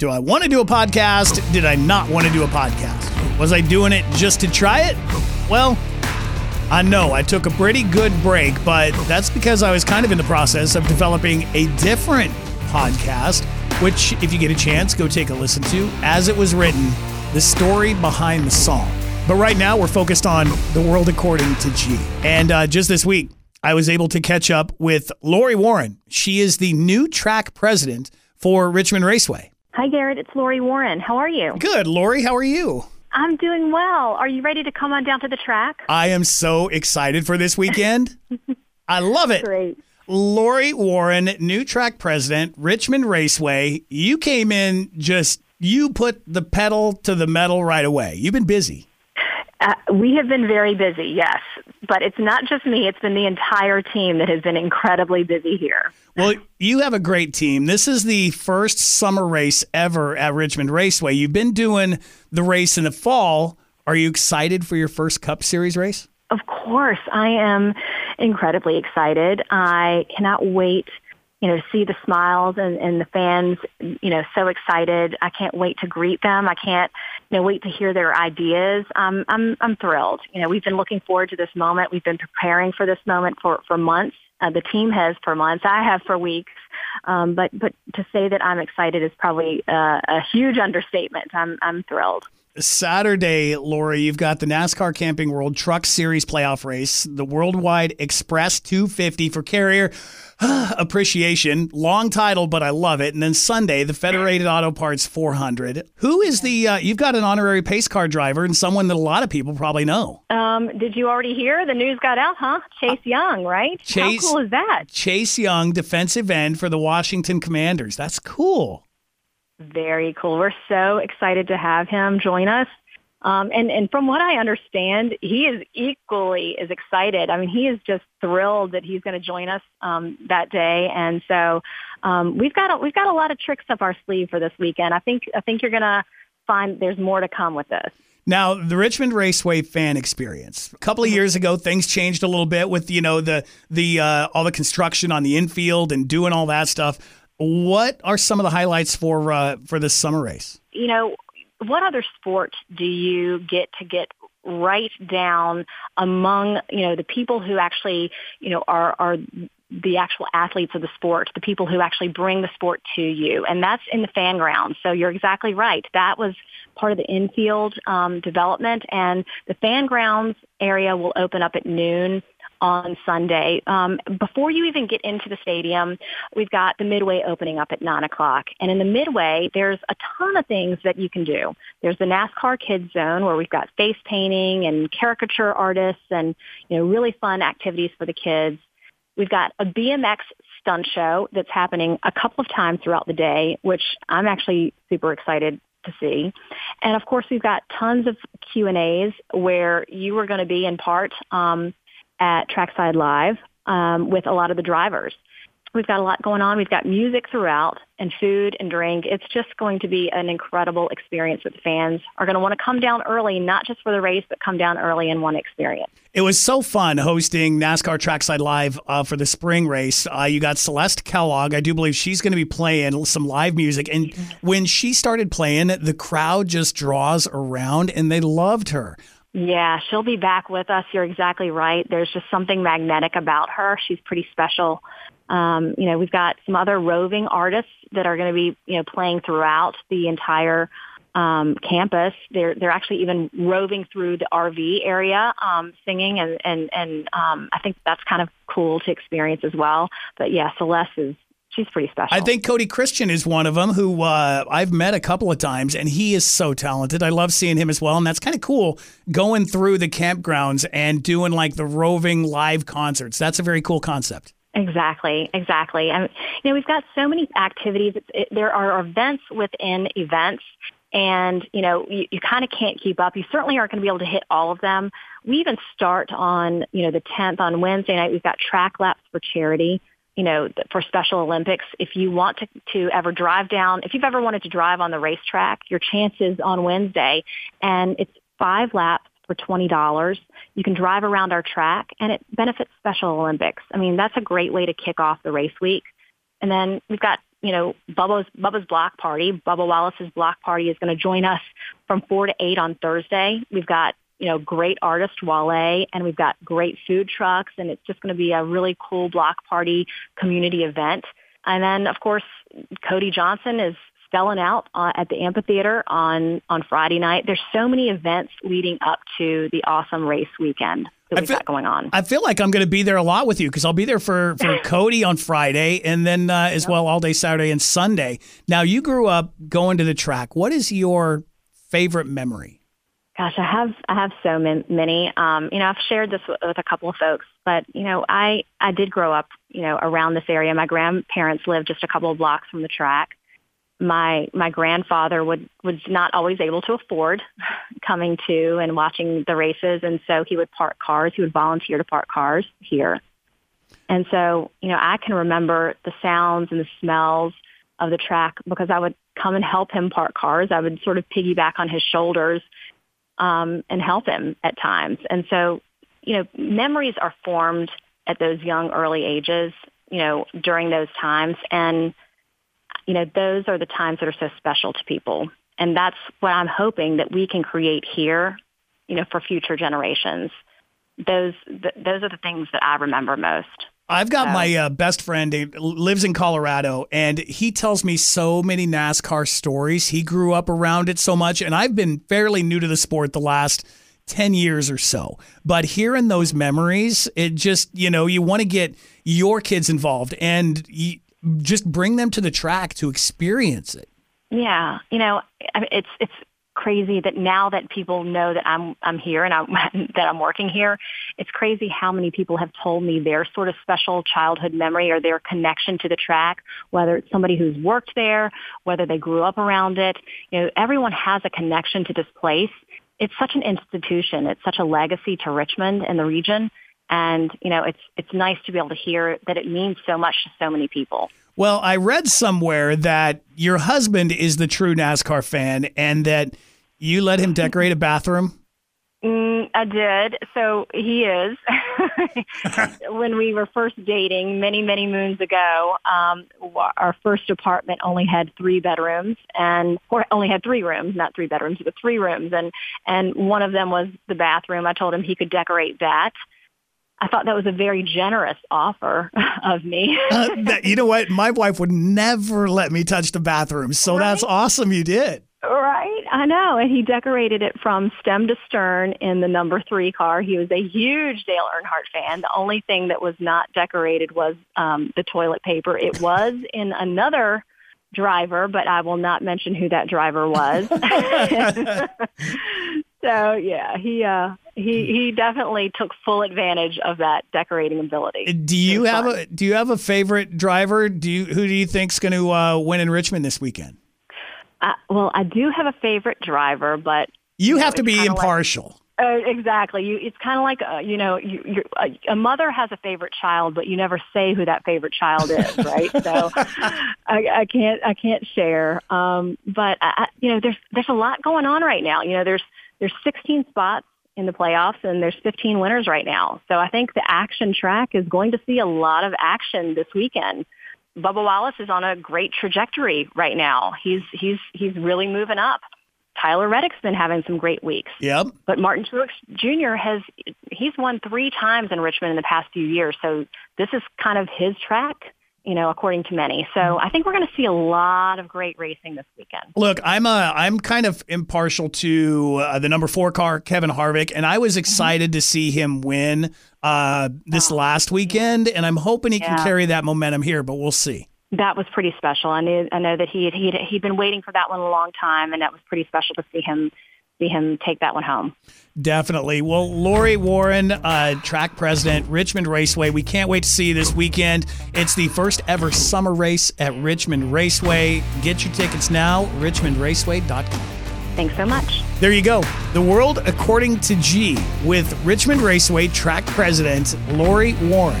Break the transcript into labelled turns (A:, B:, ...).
A: Do I want to do a podcast? Did I not want to do a podcast? Was I doing it just to try it? Well, I know I took a pretty good break, but that's because I was kind of in the process of developing a different podcast, which, if you get a chance, go take a listen to. As it was written, the story behind the song. But right now, we're focused on the world according to G. And uh, just this week, I was able to catch up with Lori Waran. She is the new track president for Richmond Raceway.
B: Hi, Garrett. It's Lori Waran. How are you?
A: Good, Lori. How are you?
B: I'm doing well. Are you ready to come on down to the track?
A: I am so excited for this weekend. I love it.
B: Great.
A: Lori Waran, new track president, Richmond Raceway. You came in just, you put the pedal to the metal right away. You've been busy.
B: Uh, we have been very busy, yes. But it's not just me, it's been the entire team that has been incredibly busy here.
A: Well, you have a great team. This is the first summer race ever at Richmond Raceway. You've been doing the race in the fall. Are you excited for your first Cup Series race?
B: Of course. I am incredibly excited. I cannot wait you know, to see the smiles and, and the fans, you know, so excited. I can't wait to greet them. I can't, know, wait to hear their ideas. Um, I'm, I'm thrilled. You know, we've been looking forward to this moment. We've been preparing for this moment for, for months. Uh, the team has for months. I have for weeks. Um, but, but to say that I'm excited is probably uh, a huge understatement. I'm, I'm thrilled.
A: Saturday, Lori, you've got the NASCAR Camping World Truck Series playoff race, the Worldwide Express 250 for Carrier Appreciation. Long title, but I love it. And then Sunday, the Federated Auto Parts 400. Who is the, uh, you've got an honorary pace car driver and someone that a lot of people probably know.
B: Um, did you already hear? The news got out, huh? Chase Young, right?
A: Chase,
B: How cool is that?
A: Chase Young, defensive end for the Washington Commanders. That's cool.
B: Very cool. We're so excited to have him join us. Um, and, and from what I understand, he is equally as excited. I mean, he is just thrilled that he's going to join us um, that day. And so um, we've got a, we've got a lot of tricks up our sleeve for this weekend. I think I think you're going to find there's more to come with this.
A: Now, the Richmond Raceway fan experience. A couple of years ago, things changed a little bit with you know the the uh, all the construction on the infield and doing all that stuff. What are some of the highlights for uh, for this summer race?
B: You know, what other sport do you get to get right down among you know the people who actually you know are are the actual athletes of the sport, the people who actually bring the sport to you, and that's in the fan grounds. So you're exactly right. That was part of the infield um, development, and the fan grounds area will open up at noon on Sunday. Um, before you even get into the stadium, we've got the Midway opening up at 9 o'clock. And in the Midway, there's a ton of things that you can do. There's the NASCAR Kids Zone where we've got face painting and caricature artists and, you know, really fun activities for the kids. We've got a BMX stunt show that's happening a couple of times throughout the day, which I'm actually super excited to see. And of course, we've got tons of Q and A's where you are going to be in part um, at Trackside Live um, with a lot of the drivers. We've got a lot going on. We've got music throughout and food and drink. It's just going to be an incredible experience that the fans are going to want to come down early, not just for the race, but come down early and want to experience.
A: It was so fun hosting NASCAR Trackside Live uh, for the spring race. Uh, you got Celeste Kellogg. I do believe she's going to be playing some live music. And when she started playing, the crowd just draws around and they loved her.
B: Yeah, she'll be back with us. You're exactly right. There's just something magnetic about her. She's pretty special. Um, you know, we've got some other roving artists that are going to be, you know, playing throughout the entire um, campus. They're they're actually even roving through the RV area, um, singing, and and and um, I think that's kind of cool to experience as well. But yeah, Celeste is she's pretty special.
A: I think Cody Christian is one of them who uh, I've met a couple of times, and he is so talented. I love seeing him as well, and that's kind of cool going through the campgrounds and doing like the roving live concerts. That's a very cool concept.
B: Exactly, exactly. And you know, we've got so many activities. It, there are events within events, and you know, you, you kind of can't keep up. You certainly aren't going to be able to hit all of them. We even start on you know the 10th on Wednesday night. We've got track laps for charity you know, for Special Olympics, if you want to, to ever drive down, if you've ever wanted to drive on the racetrack, your chances on Wednesday, and it's five laps for $20. You can drive around our track and it benefits Special Olympics. I mean, that's a great way to kick off the race week. And then we've got you know, Bubba's, Bubba's block party, Bubba Wallace's block party is going to join us from 4 to 8 on Thursday. We've got, you know, great artist Wale and we've got great food trucks and it's just going to be a really cool block party community event. And then, of course, Cody Johnson is spelling out uh, at the amphitheater on on Friday night. There's so many events leading up to the awesome race weekend that we've
A: feel,
B: got going on.
A: I feel like I'm going to be there a lot with you because I'll be there for for Cody on Friday and then uh, as yep. well all day Saturday and Sunday. Now you grew up going to the track. What is your favorite memory?
B: Gosh, I have I have so many. Um, you know, I've shared this with, with a couple of folks, but you know, I I did grow up, you know, around this area. My grandparents lived just a couple of blocks from the track my my grandfather would was not always able to afford coming to and watching the races and so he would park cars he would volunteer to park cars here and so you know i can remember the sounds and the smells of the track because i would come and help him park cars i would sort of piggyback on his shoulders um, and help him at times and so you know memories are formed at those young early ages you know during those times and you know, those are the times that are so special to people. And that's what I'm hoping that we can create here, you know, for future generations. Those, th- those are the things that I remember most.
A: I've got so. my uh, best friend he lives in Colorado, and he tells me so many NASCAR stories. He grew up around it so much, and I've been fairly new to the sport the last 10 years or so. But hearing those memories, it just, you know, you want to get your kids involved. And you, just bring them to the track to experience it.
B: Yeah, you know, it's it's crazy that now that people know that I'm I'm here and I'm that I'm working here, it's crazy how many people have told me their sort of special childhood memory or their connection to the track, whether it's somebody who's worked there, whether they grew up around it. You know, everyone has a connection to this place. It's such an institution. It's such a legacy to Richmond and the region. And, you know, it's, it's nice to be able to hear that it means so much to so many people.
A: Well, I read somewhere that your husband is the true NASCAR fan and that you let him decorate a bathroom.
B: Mm, I did. So he is. when we were first dating many, many moons ago, um, our first apartment only had three bedrooms and or only had three rooms, not three bedrooms, but three rooms. And, and one of them was the bathroom. I told him he could decorate that. I thought that was a very generous offer of me. uh,
A: that, you know what? My wife would never let me touch the bathroom. So right? that's awesome you did.
B: I know. And he decorated it from stem to stern in the number three car. He was a huge Dale Earnhardt fan. The only thing that was not decorated was um, the toilet paper. It was in another driver, but I will not mention who that driver was. so yeah, he uh, he he definitely took full advantage of that decorating ability.
A: Do you have fun. a Do you have a favorite driver? Do you who do you think's going to uh, win in Richmond this weekend?
B: Uh, well, I do have a favorite driver, but
A: you, you have know, to be impartial.
B: Like, uh, exactly. You, it's kind of like uh, you know, you, a, a mother has a favorite child, but you never say who that favorite child is, right? so I, I can't I can't share. Um, but I, you know, there's there's a lot going on right now. You know, there's there's 16 spots in the playoffs and there's 15 winners right now. So I think the action track is going to see a lot of action this weekend. Bubba Wallace is on a great trajectory right now. He's he's he's really moving up. Tyler Reddick's been having some great weeks.
A: Yep.
B: But Martin Truex Jr. has he's won three times in Richmond in the past few years. So this is kind of his track you know, according to many. So I think we're going to see a lot of great racing this weekend.
A: Look, I'm a I'm kind of impartial to uh, the number four car, Kevin Harvick, and I was excited mm-hmm. to see him win uh, this oh. last weekend, and I'm hoping he yeah. can carry that momentum here. But we'll see.
B: That was pretty special. I knew I know that he he he'd been waiting for that one a long time, and that was pretty special to see him see him take that one home.
A: Definitely. Well, Lori Waran, uh, track president, Richmond Raceway. We can't wait to see you this weekend. It's the first ever summer race at Richmond Raceway. Get your tickets now, richmondraceway.com.
B: Thanks so much.
A: There you go. The world according to G with Richmond Raceway track president Lori Waran.